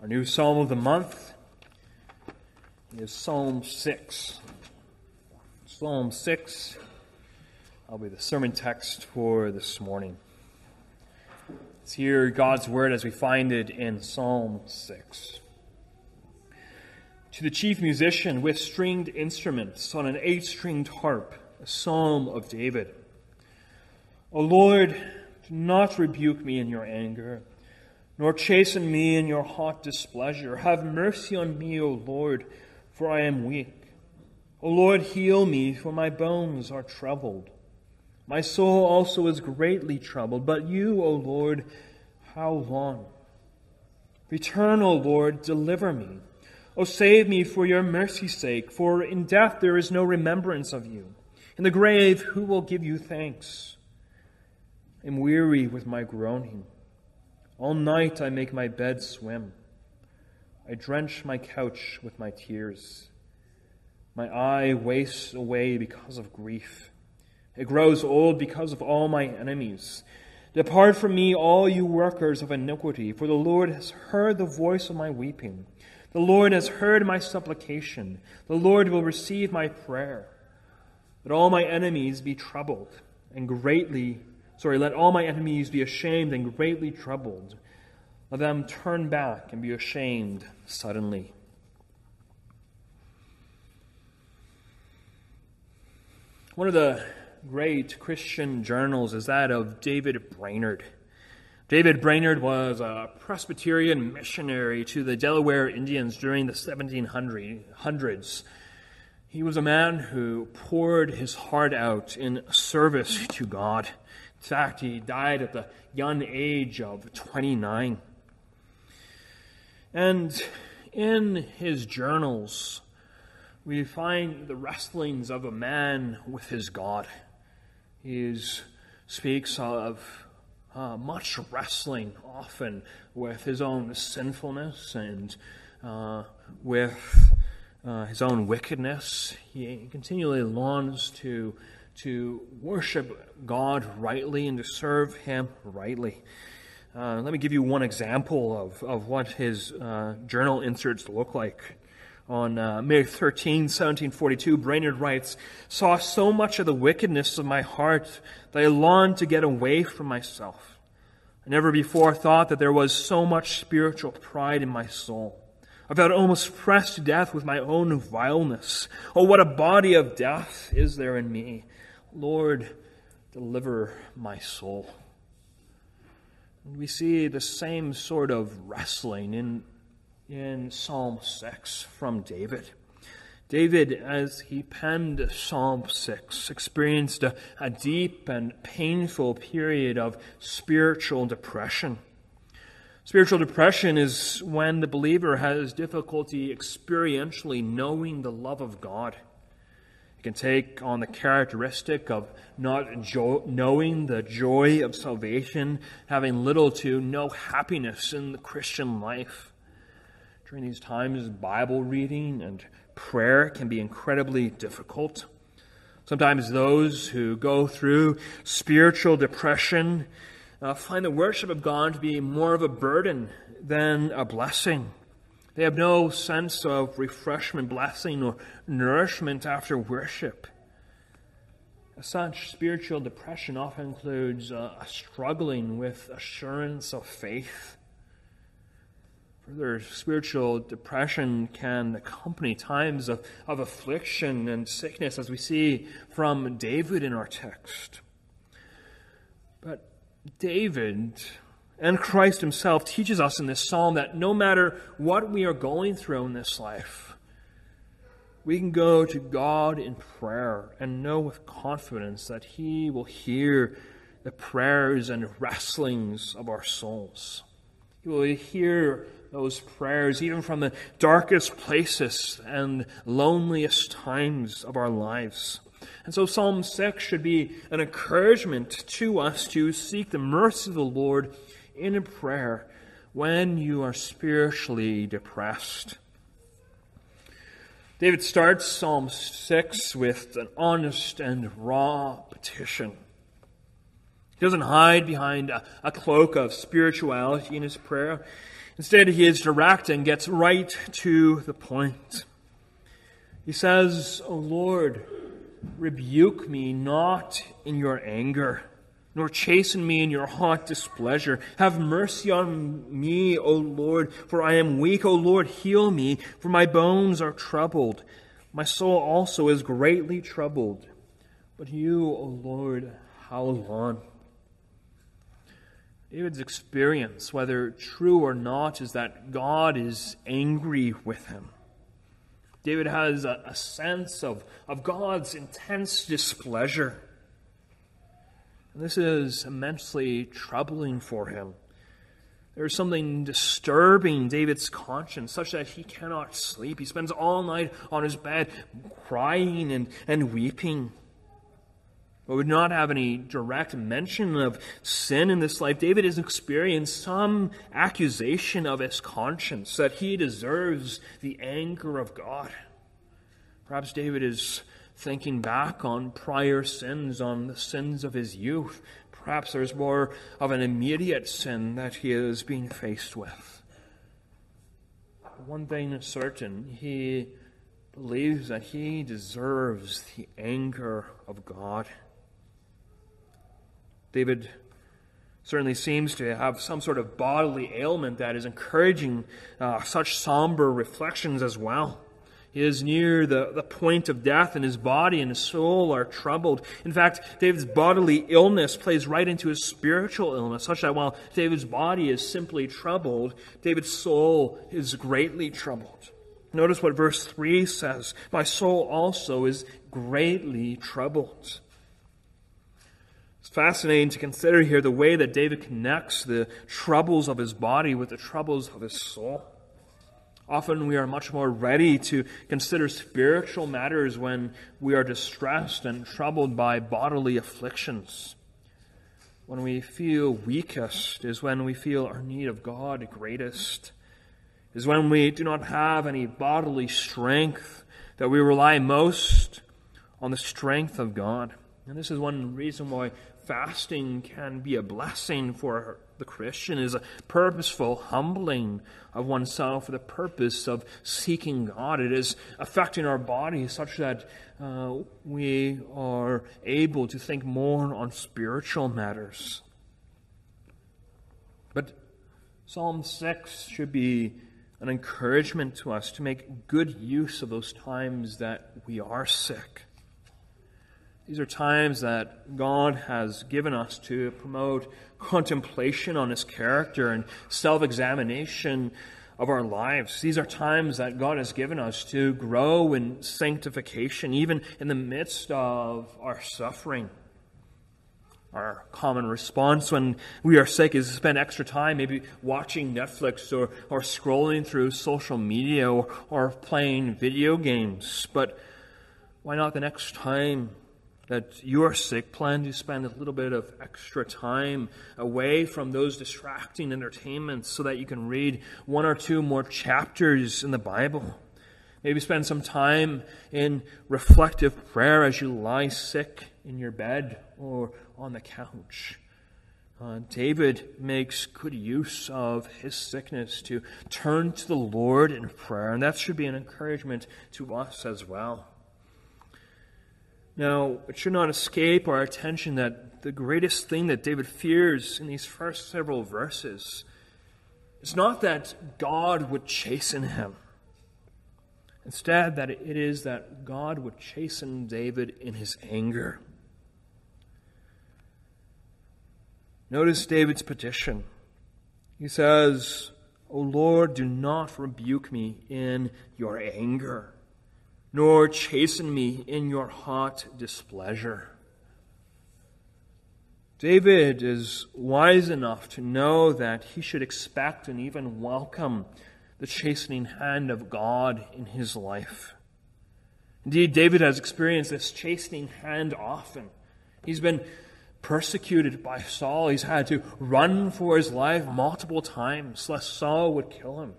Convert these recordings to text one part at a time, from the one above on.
Our new psalm of the month is Psalm 6. Psalm 6 will be the sermon text for this morning. Let's hear God's word as we find it in Psalm 6. To the chief musician with stringed instruments on an eight stringed harp, a psalm of David. O Lord, do not rebuke me in your anger nor chasten me in your hot displeasure. Have mercy on me, O Lord, for I am weak. O Lord, heal me, for my bones are troubled. My soul also is greatly troubled, but you, O Lord, how long? Return, O Lord, deliver me. O save me for your mercy's sake, for in death there is no remembrance of you. In the grave, who will give you thanks? I am weary with my groaning. All night I make my bed swim. I drench my couch with my tears. My eye wastes away because of grief. It grows old because of all my enemies. Depart from me, all you workers of iniquity, for the Lord has heard the voice of my weeping. The Lord has heard my supplication. The Lord will receive my prayer. Let all my enemies be troubled and greatly Sorry, let all my enemies be ashamed and greatly troubled. Let them turn back and be ashamed suddenly. One of the great Christian journals is that of David Brainerd. David Brainerd was a Presbyterian missionary to the Delaware Indians during the 1700s. He was a man who poured his heart out in service to God. In fact, he died at the young age of 29. And in his journals, we find the wrestlings of a man with his God. He speaks of uh, much wrestling, often with his own sinfulness and uh, with uh, his own wickedness. He continually longs to to worship God rightly and to serve Him rightly. Uh, let me give you one example of, of what his uh, journal inserts look like. On uh, May 13, 1742, Brainerd writes, Saw so much of the wickedness of my heart that I longed to get away from myself. I never before thought that there was so much spiritual pride in my soul. I felt almost pressed to death with my own vileness. Oh, what a body of death is there in me! Lord, deliver my soul. And we see the same sort of wrestling in, in Psalm 6 from David. David, as he penned Psalm 6, experienced a, a deep and painful period of spiritual depression. Spiritual depression is when the believer has difficulty experientially knowing the love of God. It can take on the characteristic of not jo- knowing the joy of salvation, having little to no happiness in the Christian life. During these times, Bible reading and prayer can be incredibly difficult. Sometimes those who go through spiritual depression uh, find the worship of God to be more of a burden than a blessing. They have no sense of refreshment, blessing, or nourishment after worship. As such, spiritual depression often includes uh, a struggling with assurance of faith. Further, spiritual depression can accompany times of, of affliction and sickness, as we see from David in our text. But David and Christ Himself teaches us in this psalm that no matter what we are going through in this life, we can go to God in prayer and know with confidence that He will hear the prayers and wrestlings of our souls. He will hear those prayers even from the darkest places and loneliest times of our lives. And so Psalm 6 should be an encouragement to us to seek the mercy of the Lord in a prayer when you are spiritually depressed. David starts Psalm 6 with an honest and raw petition. He doesn't hide behind a, a, cloak of spirituality in his prayer. Instead, he is direct and gets right to the point. He says, O Lord, rebuke me not in your anger, nor chasten me in your hot displeasure. Have mercy on me, O Lord, for I am weak. O Lord, heal me, for my bones are troubled. My soul also is greatly troubled. But you, O Lord, how long? David's experience, whether true or not, is that God is angry with him. David has a, a, sense of, of God's intense displeasure. And this is immensely troubling for him. There is something disturbing David's conscience, such that he cannot sleep. He spends all night on his bed crying and, and weeping but would not have any direct mention of sin in this life, David has experienced some accusation of his conscience that he deserves the anger of God. Perhaps David is thinking back on prior sins, on the sins of his youth. Perhaps there's more of an immediate sin that he is being faced with. One thing is certain, he believes that he deserves the anger of God. David certainly seems to have some sort of bodily ailment that is encouraging uh, such somber reflections as well. He is near the, the point of death, and his body and his soul are troubled. In fact, David's bodily illness plays right into his spiritual illness, such that while David's body is simply troubled, David's soul is greatly troubled. Notice what verse 3 says My soul also is greatly troubled. It's fascinating to consider here the way that David connects the troubles of his body with the troubles of his soul. Often we are much more ready to consider spiritual matters when we are distressed and troubled by bodily afflictions. When we feel weakest is when we feel our need of God greatest, is when we do not have any bodily strength, that we rely most on the strength of God. And this is one reason why fasting can be a blessing for the Christian is a purposeful humbling of oneself for the purpose of seeking God. It is affecting our body such that uh, we are able to think more on spiritual matters. But Psalm 6 should be an encouragement to us to make good use of those times that we are sick. These are times that God has given us to promote contemplation on His character and self examination of our lives. These are times that God has given us to grow in sanctification, even in the midst of our suffering. Our common response when we are sick is to spend extra time maybe watching Netflix or, or scrolling through social media or, or playing video games. But why not the next time that you are sick, plan to spend a little bit of extra time away from those distracting entertainments so that you can read one or two more chapters in the Bible. Maybe spend some time in reflective prayer as you lie sick in your bed or on the couch. Uh, David makes good use of his sickness to turn to the Lord in prayer, and that should be an encouragement to us as well. Now, it should not escape our attention that the greatest thing that David fears in these first several verses is not that God would chasten him. Instead, that it is that God would chasten David in his anger. Notice David's petition. He says, O Lord, do not rebuke me in your anger nor chasten me in your hot displeasure. David is wise enough to know that he should expect and even welcome the chastening hand of God in his life. Indeed, David has experienced this chastening hand often. He's been persecuted by Saul. He's had to run for his life multiple times lest Saul would kill him.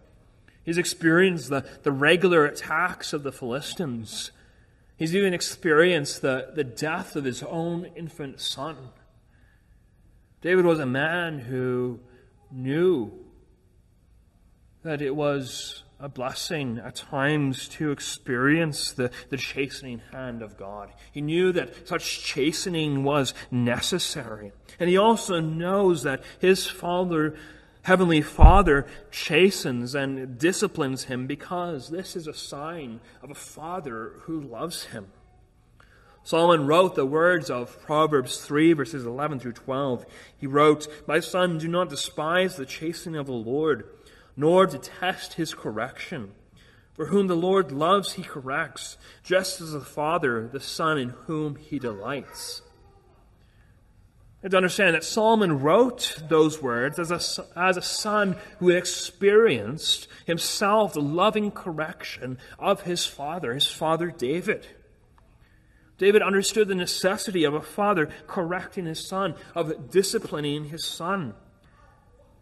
He's experienced the, the regular attacks of the Philistines. He's even experienced the, the death of his own infant son. David was a man who knew that it was a blessing at times to experience the, the chastening hand of God. He knew that such chastening was necessary. And he also knows that his Father, Heavenly Father, chastens and disciplines him because this is a sign of a Father who loves him. Solomon wrote the words of Proverbs 3, verses 11 through 12. He wrote, My son, do not despise the chastening of the Lord nor detest his correction. For whom the Lord loves, he corrects, just as the Father, the Son in whom he delights. And to understand that Solomon wrote those words as a, as a son who had experienced himself the loving correction of his father, his father David. David understood the necessity of a father correcting his son, of disciplining his son.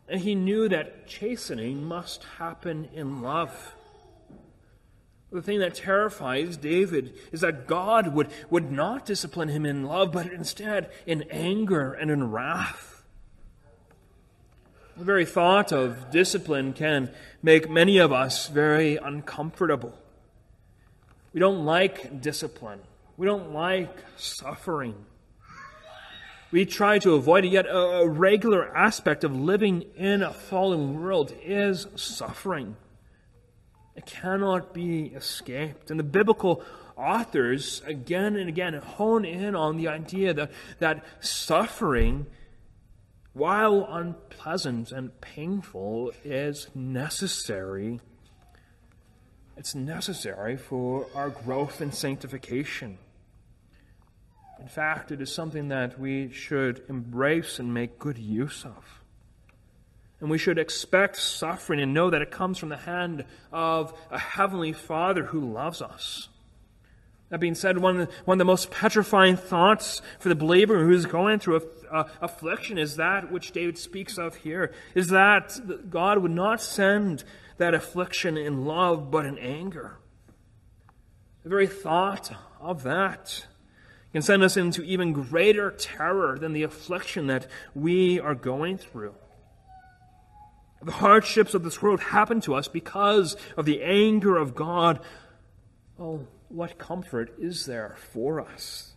And he knew that chastening must happen in love. The thing that terrifies David is that God would, would not discipline him in love, but instead in anger and in wrath. The very thought of discipline can make many of us very uncomfortable. We don't like discipline. We don't like suffering. We try to avoid it, yet a regular aspect of living in a fallen world is suffering. It cannot be escaped. And the biblical authors, again and again, hone in on the idea that, that suffering, while unpleasant and painful, is necessary. It's necessary for our growth and sanctification. In fact, it is something that we should embrace and make good use of. And we should expect suffering and know that it comes from the hand of a heavenly Father who loves us. That being said, one of, the, one of the most petrifying thoughts for the believer who is going through a, a, affliction is that which David speaks of here, is that God would not send that affliction in love, but in anger. The very thought of that can send us into even greater terror than the affliction that we are going through. The hardships of this world happen to us because of the anger of God. Oh, what comfort is there for us?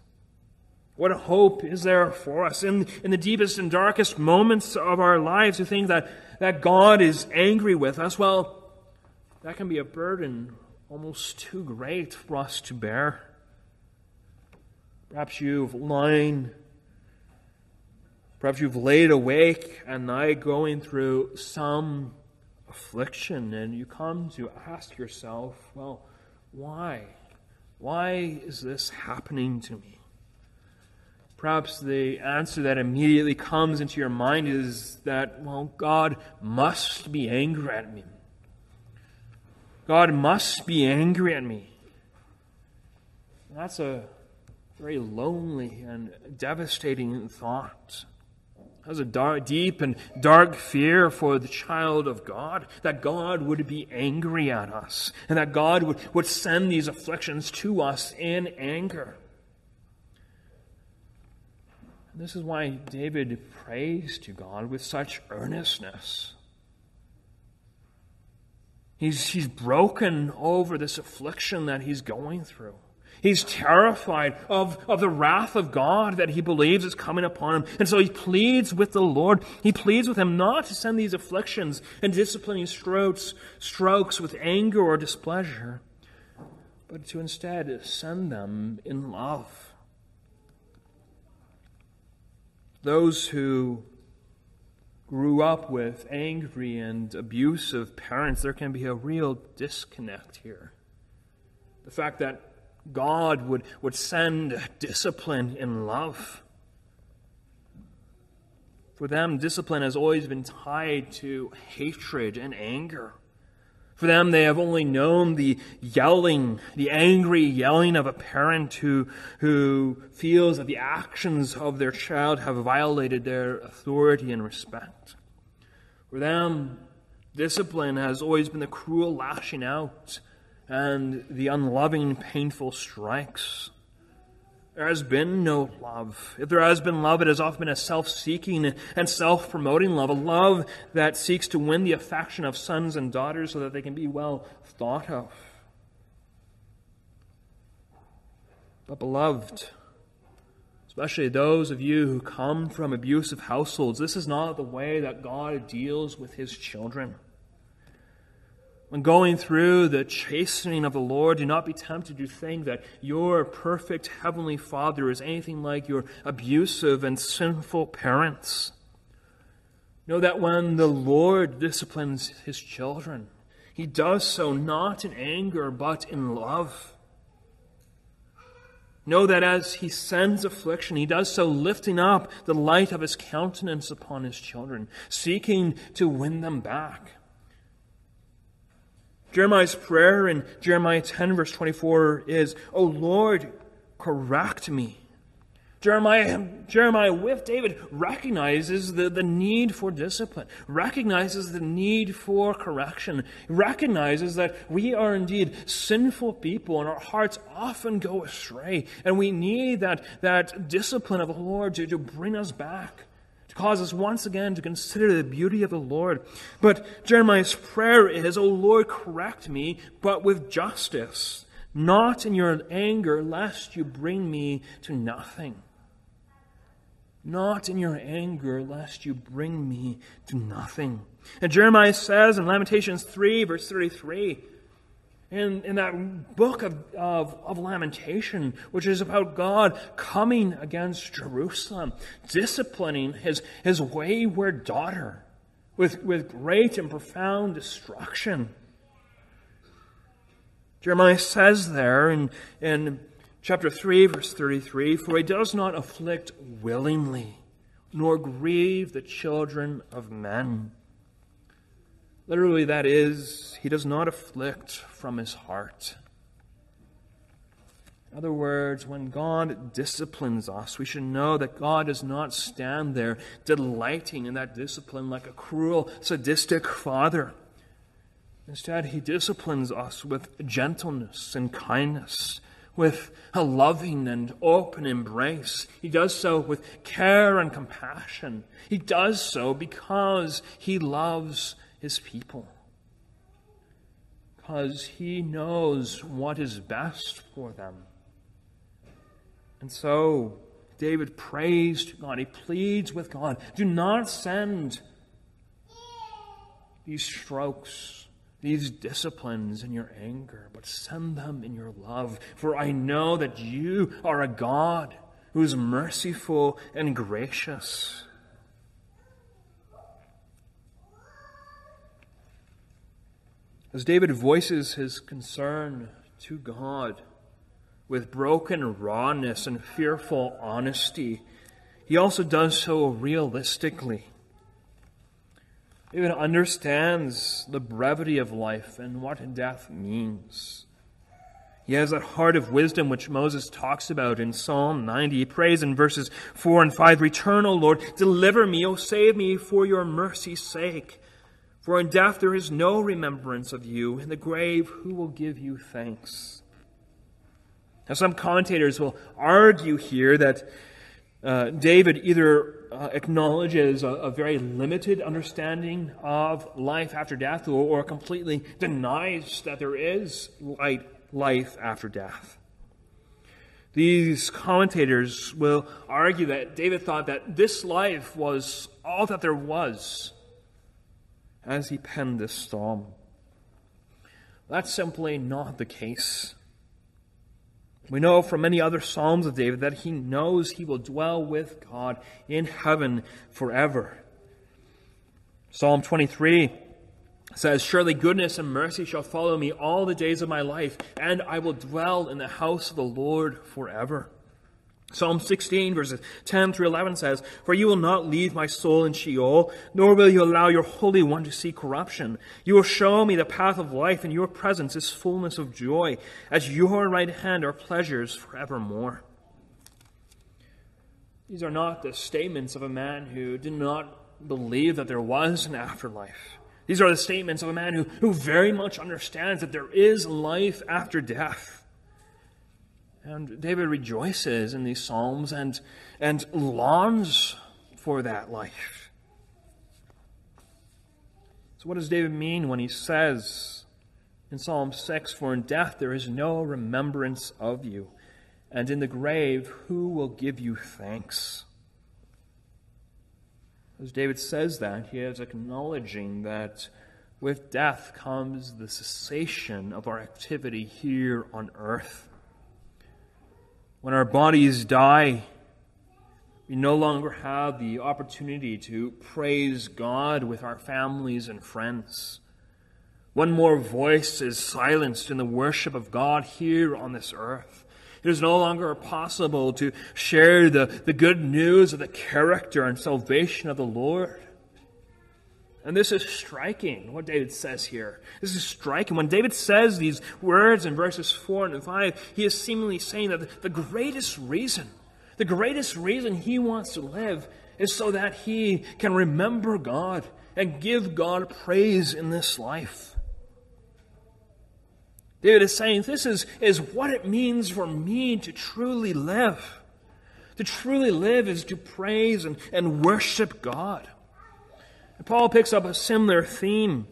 What hope is there for us in, in the deepest and darkest moments of our lives to think that, that God is angry with us? Well, that can be a burden almost too great for us to bear. Perhaps you've lain, perhaps you've laid awake at night going through some affliction, and you come to ask yourself, well, why? Why is this happening to me? Perhaps the answer that immediately comes into your mind is that, well, God must be angry at me. God must be angry at me. That's a very lonely and devastating thought. Has a dark, deep and dark fear for the child of God, that God would be angry at us, and that God would, would send these afflictions to us in anger. This is why David prays to God with such earnestness. He's, he's broken over this affliction that he's going through. He's terrified of, of the wrath of God that he believes is coming upon him. And so he pleads with the Lord. He pleads with him not to send these afflictions and disciplining strokes, strokes with anger or displeasure, but to instead send them in love. Those who grew up with angry and abusive parents, there can be a real disconnect here. The fact that God would, would send discipline in love. For them, discipline has always been tied to hatred and anger. For them, they have only known the yelling, the angry yelling of a parent who, who feels that the actions of their child have violated their authority and respect. For them, discipline has always been the cruel lashing out and the unloving, painful strikes. there has been no love. If there has been love, it has often been a self seeking and self promoting love, a love that seeks to win the affection of sons and daughters so that they can be well thought of. But, beloved, especially those of you who come from abusive households, this is not the way that God deals with his children. When going through the chastening of the Lord, do not be tempted to think that your perfect heavenly Father is anything like your abusive and sinful parents. Know that when the Lord disciplines his children, he does so not in anger, but in love. Know that as he sends affliction, he does so lifting up the light of his countenance upon his children, seeking to win them back. Jeremiah's prayer in Jeremiah 10, verse 24 is, O Lord, correct me. Jeremiah, Jeremiah with David recognizes the, the need for discipline, recognizes the need for correction, recognizes that we are indeed sinful people and our hearts often go astray, and we need that, that discipline of the Lord to, to bring us back to cause us once again to consider the beauty of the Lord. But Jeremiah's prayer is, O Lord, correct me, but with justice, not in your anger, lest you bring me to nothing. Not in your anger, lest you bring me to nothing. And Jeremiah says in Lamentations 3, verse 33, in, in that book of, of, of, Lamentation, which is about God coming against Jerusalem, disciplining his, his wayward daughter with, with great and profound destruction. Jeremiah says there in, in chapter 3, verse 33 For he does not afflict willingly, nor grieve the children of men. Literally, that is, he does not afflict from his heart. In other words, when God disciplines us, we should know that God does not stand there delighting in that discipline like a cruel, sadistic father. Instead, he disciplines us with gentleness and kindness, with a loving and open embrace. He does so with care and compassion. He does so because he loves his people. Because he knows what is best for them. And so, David prays to God. He pleads with God do not send these strokes, these disciplines in your anger, but send them in your love. For I know that you are a God who is merciful and gracious. As David voices his concern to God with broken rawness and fearful honesty, he also does so realistically. David understands the brevity of life and what death means. He has that heart of wisdom which Moses talks about in Psalm 90. He prays in verses 4 and 5 Return, O Lord, deliver me, O save me for your mercy's sake. For in death there is no remembrance of you. In the grave, who will give you thanks? Now, some commentators will argue here that uh, David either uh, acknowledges a, a, very limited understanding of life after death or, or completely denies that there is light, life after death. These commentators will argue that David thought that this life was all that there was as he penned this psalm. That's simply not the case. We know from many other Psalms of David that he knows he will dwell with God in heaven forever. Psalm 23 says, Surely goodness and mercy shall follow me all the days of my life, and I will dwell in the house of the Lord forever. Psalm 16, verses 10 through 11 says, For you will not leave my soul in Sheol, nor will you allow your Holy One to see corruption. You will show me the path of life, and your presence is fullness of joy. At your right hand are pleasures forevermore. These are not the statements of a man who did not believe that there was an afterlife. These are the statements of a man who, who very much understands that there is life after death. And David rejoices in these Psalms and, and longs for that life. So, what does David mean when he says in Psalm 6 For in death there is no remembrance of you, and in the grave who will give you thanks? As David says that, he is acknowledging that with death comes the cessation of our activity here on earth. When our bodies die, we no longer have the opportunity to praise God with our families and friends. One more voice is silenced in the worship of God here on this earth. It is no longer possible to share the, the good news of the character and salvation of the Lord. And this is striking, what David says here. This is striking. When David says these words in verses 4 and 5, he is seemingly saying that the greatest reason, the greatest reason he wants to live is so that he can remember God and give God praise in this life. David is saying this is, is what it means for me to truly live. To truly live is to praise and, and worship God. And Paul picks up a similar theme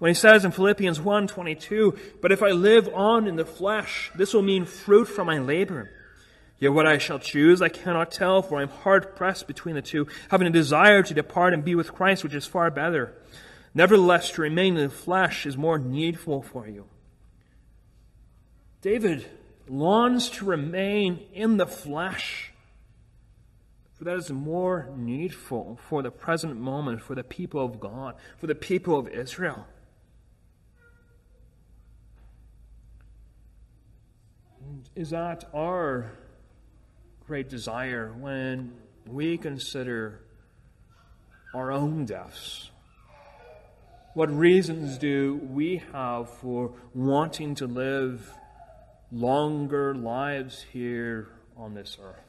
when he says in Philippians 1:22, "But if I live on in the flesh, this will mean fruit from my labor. Yet what I shall choose I cannot tell, for I am hard pressed between the two, having a desire to depart and be with Christ, which is far better. Nevertheless, to remain in the flesh is more needful for you." David longs to remain in the flesh for that is more needful for the present moment, for the people of God, for the people of Israel. Is that our great desire when we consider our own deaths? What reasons do we have for wanting to live longer lives here on this earth?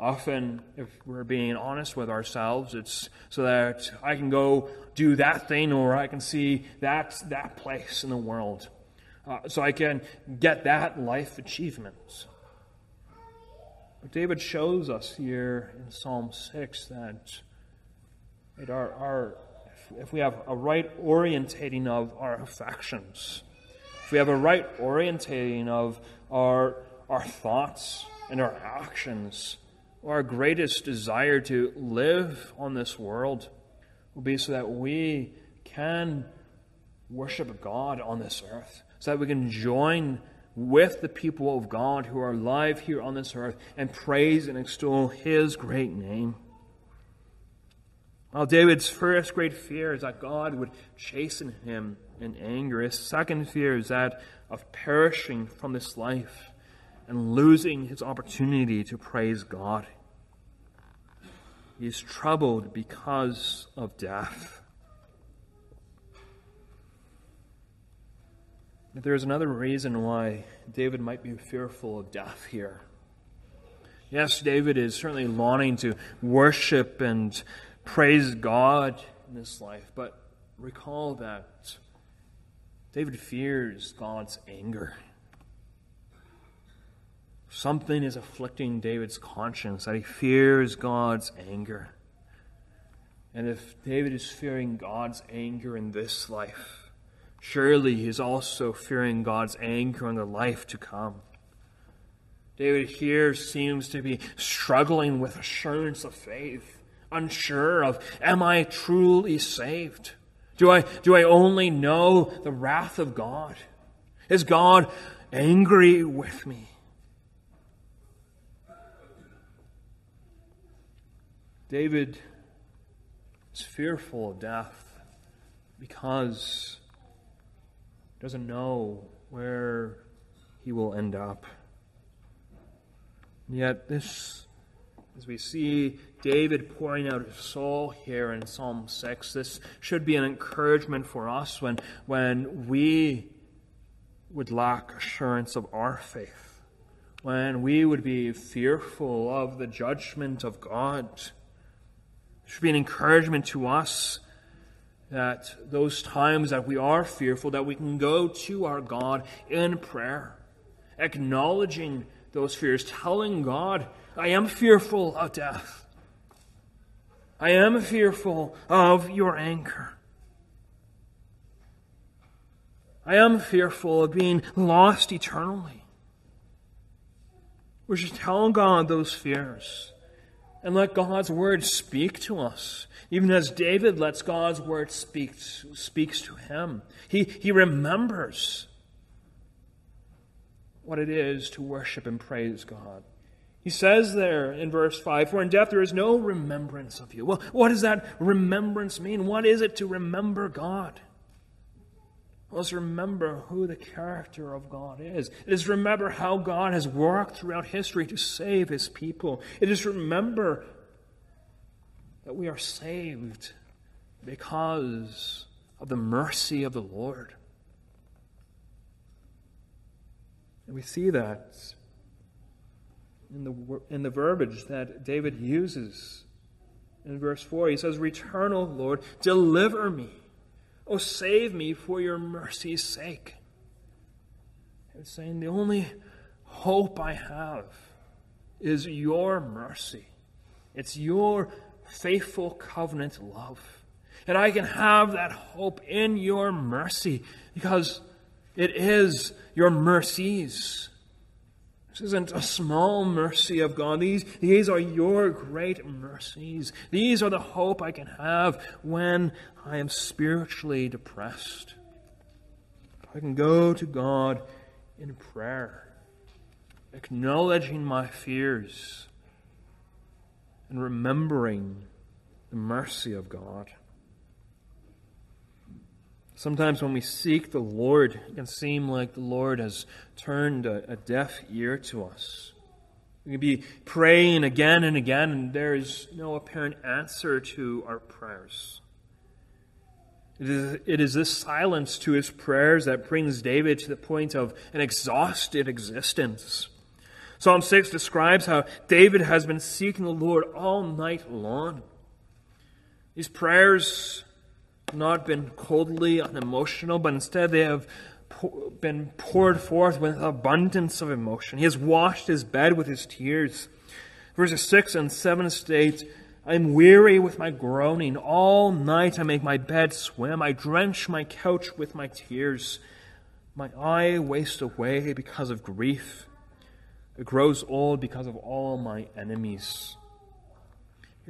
Often, if we're being honest with ourselves, it's so that I can go do that thing or I can see that, that place in the world. Uh, so I can get that life achievement. But David shows us here in Psalm 6 that it, if we have a right orientating of our affections, if we have a right orientating of our, our thoughts and our actions, our greatest desire to live on this world will be so that we can worship God on this earth, so that we can join with the people of God who are alive here on this earth and praise and extol His great name. While David's first great fear is that God would chasten him in anger, his second fear is that of perishing from this life and losing his opportunity to praise God. He is troubled because of death. But there is another reason why David might be fearful of death here. Yes, David is certainly longing to worship and praise God in this life, but recall that David fears God's anger. Something is afflicting David's conscience, that he fears God's anger. And if David is fearing God's anger in this life, surely he is also fearing God's anger in the life to come. David here seems to be struggling with assurance of faith, unsure of, am I truly saved? Do I, do I only know the wrath of God? Is God angry with me? David is fearful of death because he doesn't know where he will end up. And yet, this, as we see David pouring out his soul here in Psalm 6, this should be an encouragement for us when, when we would lack assurance of our faith, when we would be fearful of the judgment of God should be an encouragement to us that those times that we are fearful, that we can go to our God in prayer acknowledging those fears, telling God, I am fearful of death. I am fearful of your anger. I am fearful of being lost eternally. We should tell God those fears and let God's word speak to us. Even as David lets God's word speak, speaks to him. He, he remembers what it is to worship and praise God. He says there in verse 5, For in death there is no remembrance of you. Well, what does that remembrance mean? What is it to remember God? It's remember who the character of God is. It is remember how God has worked throughout history to save his people. It is remember that we are saved because of the mercy of the Lord. And we see that in the, in the verbiage that David uses. In verse 4, he says, Return, O Lord, deliver me. O save me for your mercy's sake. He's saying, The only hope I have is your mercy. It's your faithful covenant love. And I can have that hope in your mercy because it is your mercies. This isn't a small mercy of God. These, these are your great mercies. These are the hope I can have when I am spiritually depressed. I can go to God in prayer, acknowledging my fears and remembering the mercy of God. Sometimes when we seek the Lord, it can seem like the Lord has turned a, a, deaf ear to us. We can be praying again and again, and there is no apparent answer to our prayers. It is, it is this silence to his prayers that brings David to the point of an exhausted existence. Psalm 6 describes how David has been seeking the Lord all night long. These prayers not been coldly unemotional, but instead they have been poured forth with abundance of emotion. He has washed his bed with his tears. Verses 6 and 7 states, I am weary with my groaning. All night I make my bed swim. I drench my couch with my tears. My eye wastes away because of grief. It grows old because of all my enemies.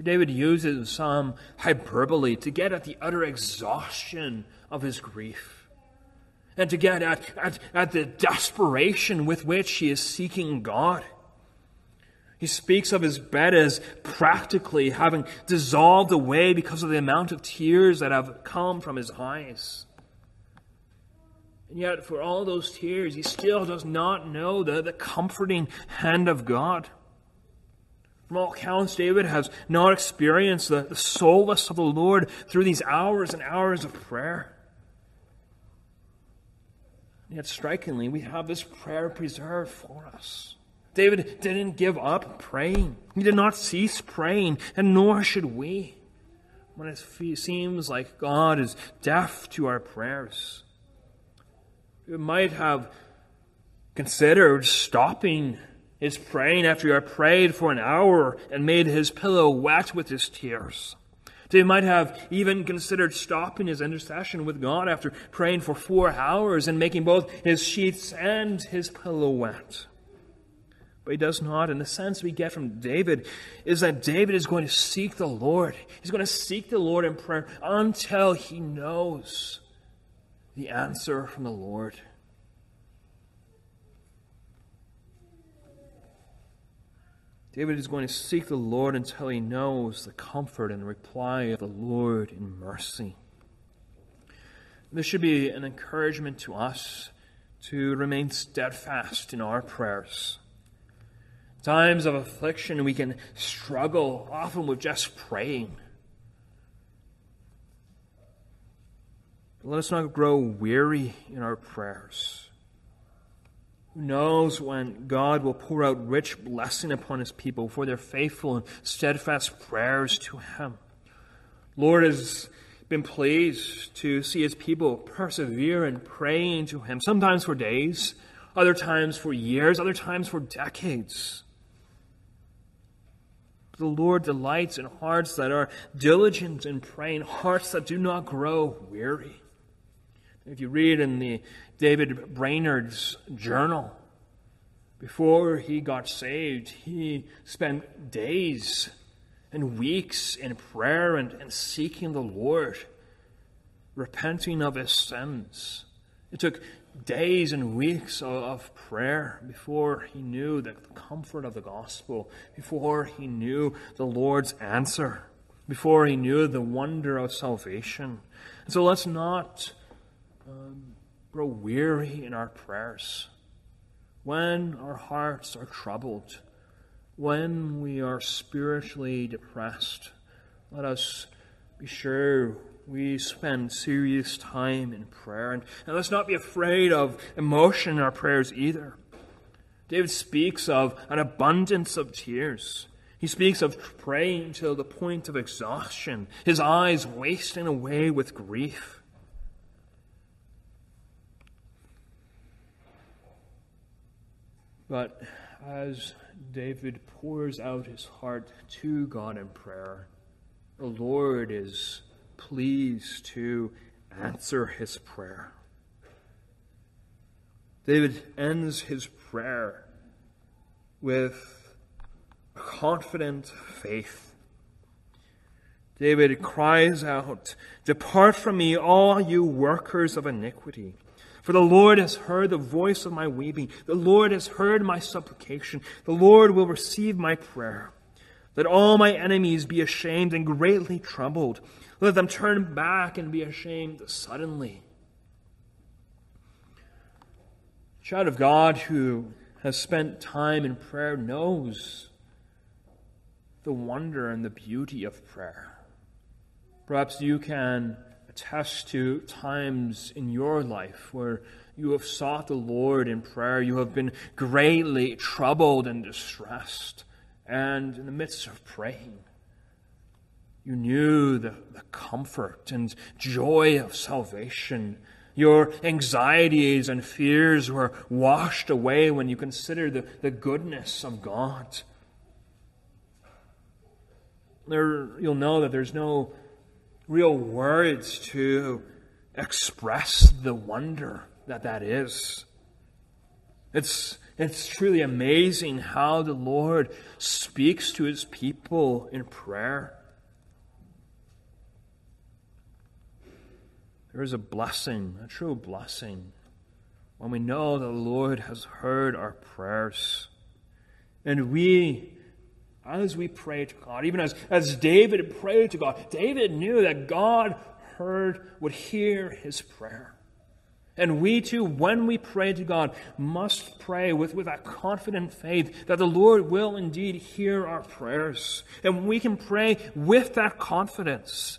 David uses some hyperbole to get at the utter exhaustion of his grief and to get at, at, at the desperation with which he is seeking God. He speaks of his bed as practically having dissolved away because of the amount of tears that have come from his eyes. And yet, for all those tears, he still does not know the, the comforting hand of God. From all accounts, David has not experienced the, the solace of the Lord through these hours and hours of prayer. Yet, strikingly, we have this prayer preserved for us. David didn't give up praying. He did not cease praying, and nor should we. When it seems like God is deaf to our prayers, we might have considered stopping is praying after he had prayed for an hour and made his pillow wet with his tears. They might have even considered stopping his intercession with God after praying for four hours and making both his sheets and his pillow wet. But he does not. And the sense we get from David is that David is going to seek the Lord. He's going to seek the Lord in prayer until he knows the answer from the Lord. David is going to seek the Lord until he knows the comfort and reply of the Lord in mercy. This should be an encouragement to us to remain steadfast in our prayers. Times of affliction, we can struggle often with just praying. But let us not grow weary in our prayers. Who knows when God will pour out rich blessing upon his people for their faithful and steadfast prayers to him. Lord has been pleased to see his people persevere in praying to him, sometimes for days, other times for years, other times for decades. The Lord delights in hearts that are diligent in praying, hearts that do not grow weary. If you read in the David Brainerd's journal, before he got saved, he spent days and weeks in prayer and, and seeking the Lord, repenting of his sins. It took days and weeks of, prayer before he knew the comfort of the gospel, before he knew the Lord's answer, before he knew the wonder of salvation. And so let's not um, grow weary in our prayers. When our hearts are troubled, when we are spiritually depressed, let us be sure we spend serious time in prayer. And, and let's not be afraid of emotion in our prayers either. David speaks of an abundance of tears. He speaks of praying till the point of exhaustion, his eyes wasting away with grief. But as David pours out his heart to God in prayer, the Lord is pleased to answer his prayer. David ends his prayer with confident faith. David cries out, Depart from me, all you workers of iniquity. For the Lord has heard the voice of my weeping. The Lord has heard my supplication. The Lord will receive my prayer. Let all my enemies be ashamed and greatly troubled. Let them turn back and be ashamed suddenly. Child of God who has spent time in prayer knows the wonder and the beauty of prayer. Perhaps you can attest to times in your life where you have sought the Lord in prayer, you have been greatly troubled and distressed, and in the midst of praying, you knew the, the comfort and joy of salvation. Your anxieties and fears were washed away when you consider the, the goodness of God. There, you'll know that there's no real words to express the wonder that that is. It's, it's truly amazing how the Lord speaks to his people in prayer. There is a blessing, a true blessing, when we know the Lord has heard our prayers. And we, as we pray to God, even as, as David prayed to God, David knew that God heard, would hear his prayer. And we too, when we pray to God, must pray with, with that confident faith that the Lord will indeed hear our prayers. And we can pray with that confidence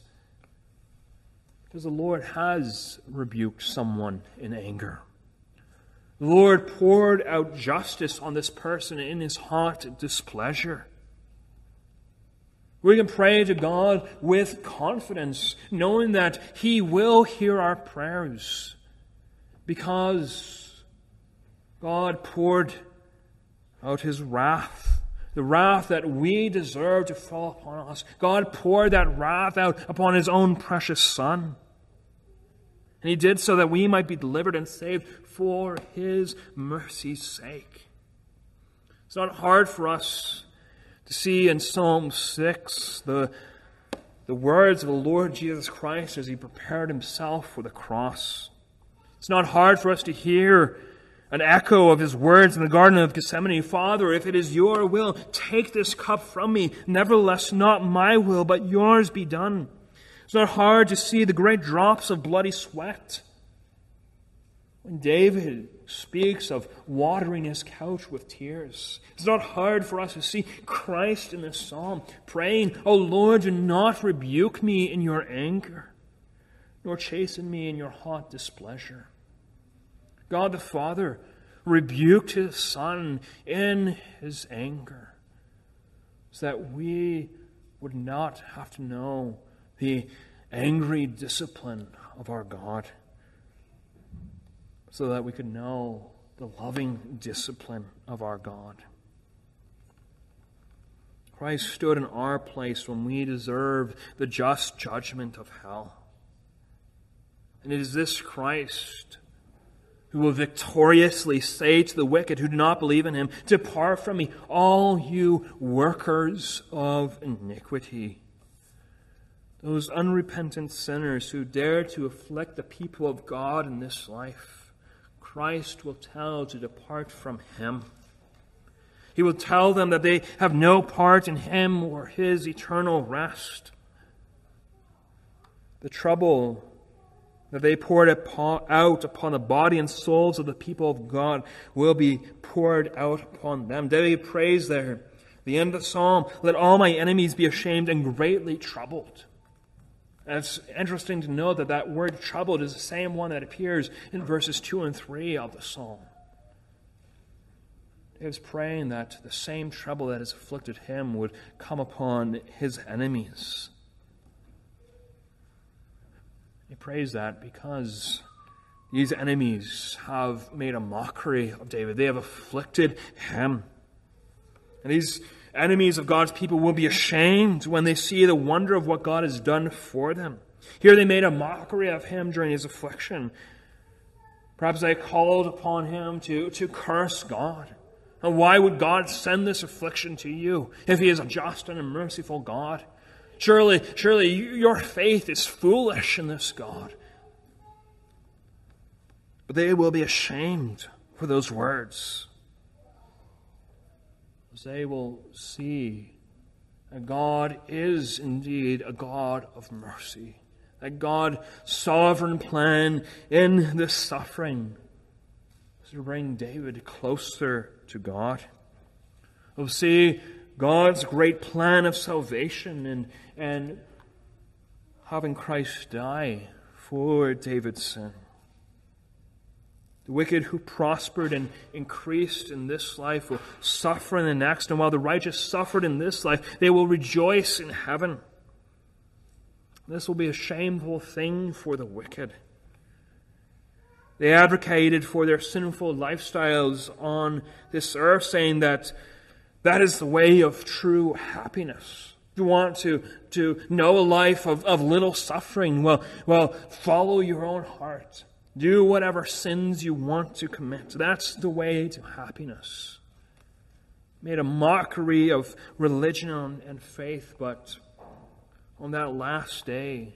because the Lord has rebuked someone in anger. The Lord poured out justice on this person in his hot displeasure. We can pray to God with confidence, knowing that He will hear our prayers because God poured out His wrath the wrath that we deserve to fall upon us. God poured that wrath out upon His own precious Son. And He did so that we might be delivered and saved for His mercy's sake. It's not hard for us see in Psalm 6 the, the words of the Lord Jesus Christ as He prepared Himself for the cross. It's not hard for us to hear an echo of his words in the Garden of Gethsemane Father, if it is your will, take this cup from me. Nevertheless, not my will, but yours be done. It's not hard to see the great drops of bloody sweat. When David speaks of watering his couch with tears, it's not hard for us to see Christ in this psalm praying, O Lord, do not rebuke me in your anger, nor chasten me in your hot displeasure. God the Father rebuked his Son in his anger so that we would not have to know the angry discipline of our God, so that we could know the loving discipline of our God. Christ stood in our place when we deserve the just judgment of hell. And it is this Christ who will victoriously say to the wicked who do not believe in him, Depart from me, all you workers of iniquity. Those unrepentant sinners who dare to afflict the people of God in this life, Christ will tell to depart from him. He will tell them that they have no part in him or his eternal rest. The trouble that they poured out upon the body and souls of the people of God will be poured out upon them. David prays there, the end of the psalm, let all my enemies be ashamed and greatly troubled. And it's interesting to note that that word troubled is the same one that appears in verses 2 and 3 of the psalm. David's praying that the same trouble that has afflicted him would come upon his enemies. He prays that because these enemies have made a mockery of David. They have afflicted him. And these enemies of God's people will be ashamed when they see the wonder of what God has done for them. Here they made a mockery of him during his affliction. Perhaps they called upon him to, to curse God. And why would God send this affliction to you if he is a just and a merciful God? Surely, surely your faith is foolish in this God. But they will be ashamed for those words. They will see that God is indeed a God of mercy. That God's sovereign plan in this suffering is to bring David closer to God. We'll see God's great plan of salvation and, and having Christ die for David's sin. The wicked who prospered and increased in this life will suffer in the next, and while the righteous suffered in this life, they will rejoice in heaven. This will be a shameful thing for the wicked. They advocated for their sinful lifestyles on this earth, saying that that is the way of true happiness. If you want to, to know a life of, of little suffering, well, well, follow your own heart. Do whatever sins you want to commit. That's the way to happiness. Made a mockery of religion and faith, but on that last day,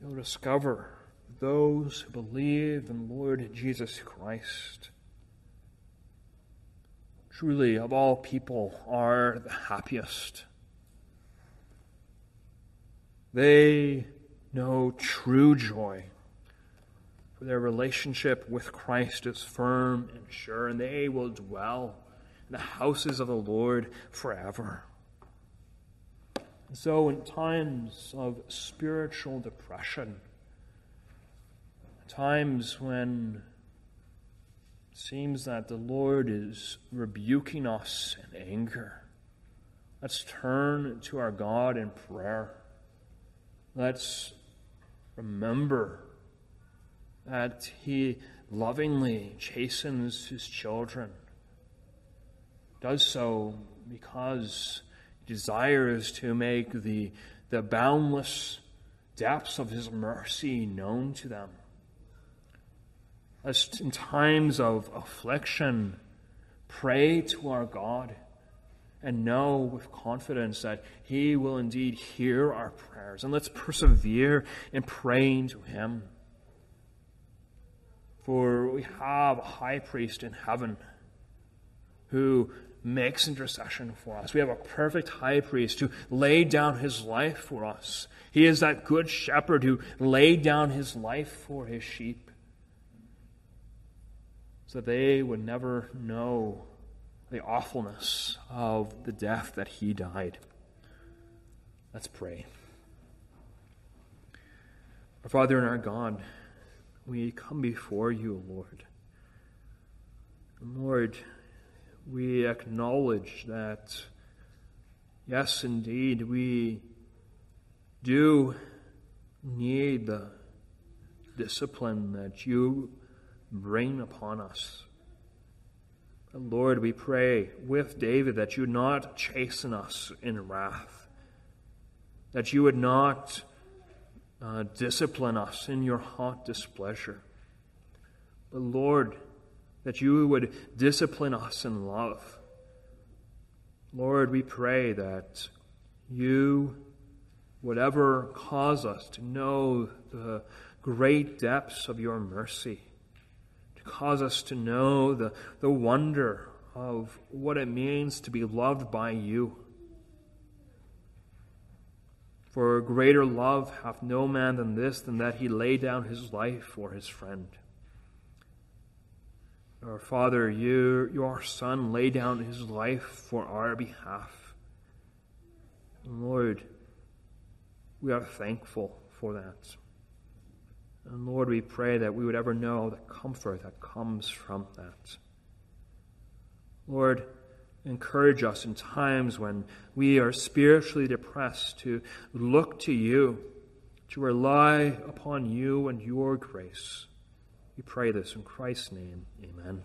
you'll discover those who believe in Lord Jesus Christ truly, of all people, are the happiest. They know true joy, their relationship with Christ is firm and sure, and they will dwell in the houses of the Lord forever. And so, in times of spiritual depression, times when it seems that the Lord is rebuking us in anger. Let's turn to our God in prayer. Let's remember that He lovingly chastens His children. Does so because He desires to make the, the boundless depths of His mercy known to them As in times of affliction, pray to our God and know with confidence that He will indeed hear our prayers. And let's persevere in praying to Him. For we have a high priest in heaven who makes intercession for us. We have a perfect high priest who laid down his life for us. He is that good shepherd who laid down his life for his sheep so that they would never know the awfulness of the death that he died. Let's pray. Our Father and our God, we come before you, Lord. Lord, we acknowledge that, yes, indeed, we do need the discipline that you bring upon us. Lord, we pray with David that you not chasten us in wrath, that you would not uh, discipline us in your hot displeasure. But Lord, that you would discipline us in love. Lord, we pray that you would ever cause us to know the great depths of your mercy, to cause us to know the, the wonder of what it means to be loved by you. For greater love hath no man than this, than that he lay down his life for his friend. Our Father, you, your Son, lay down his life for our behalf. Lord, we are thankful for that. And Lord, we pray that we would ever know the comfort that comes from that. Lord, encourage us in times when we are spiritually depressed to look to you, to rely upon you and your grace. We pray this in Christ's name. Amen.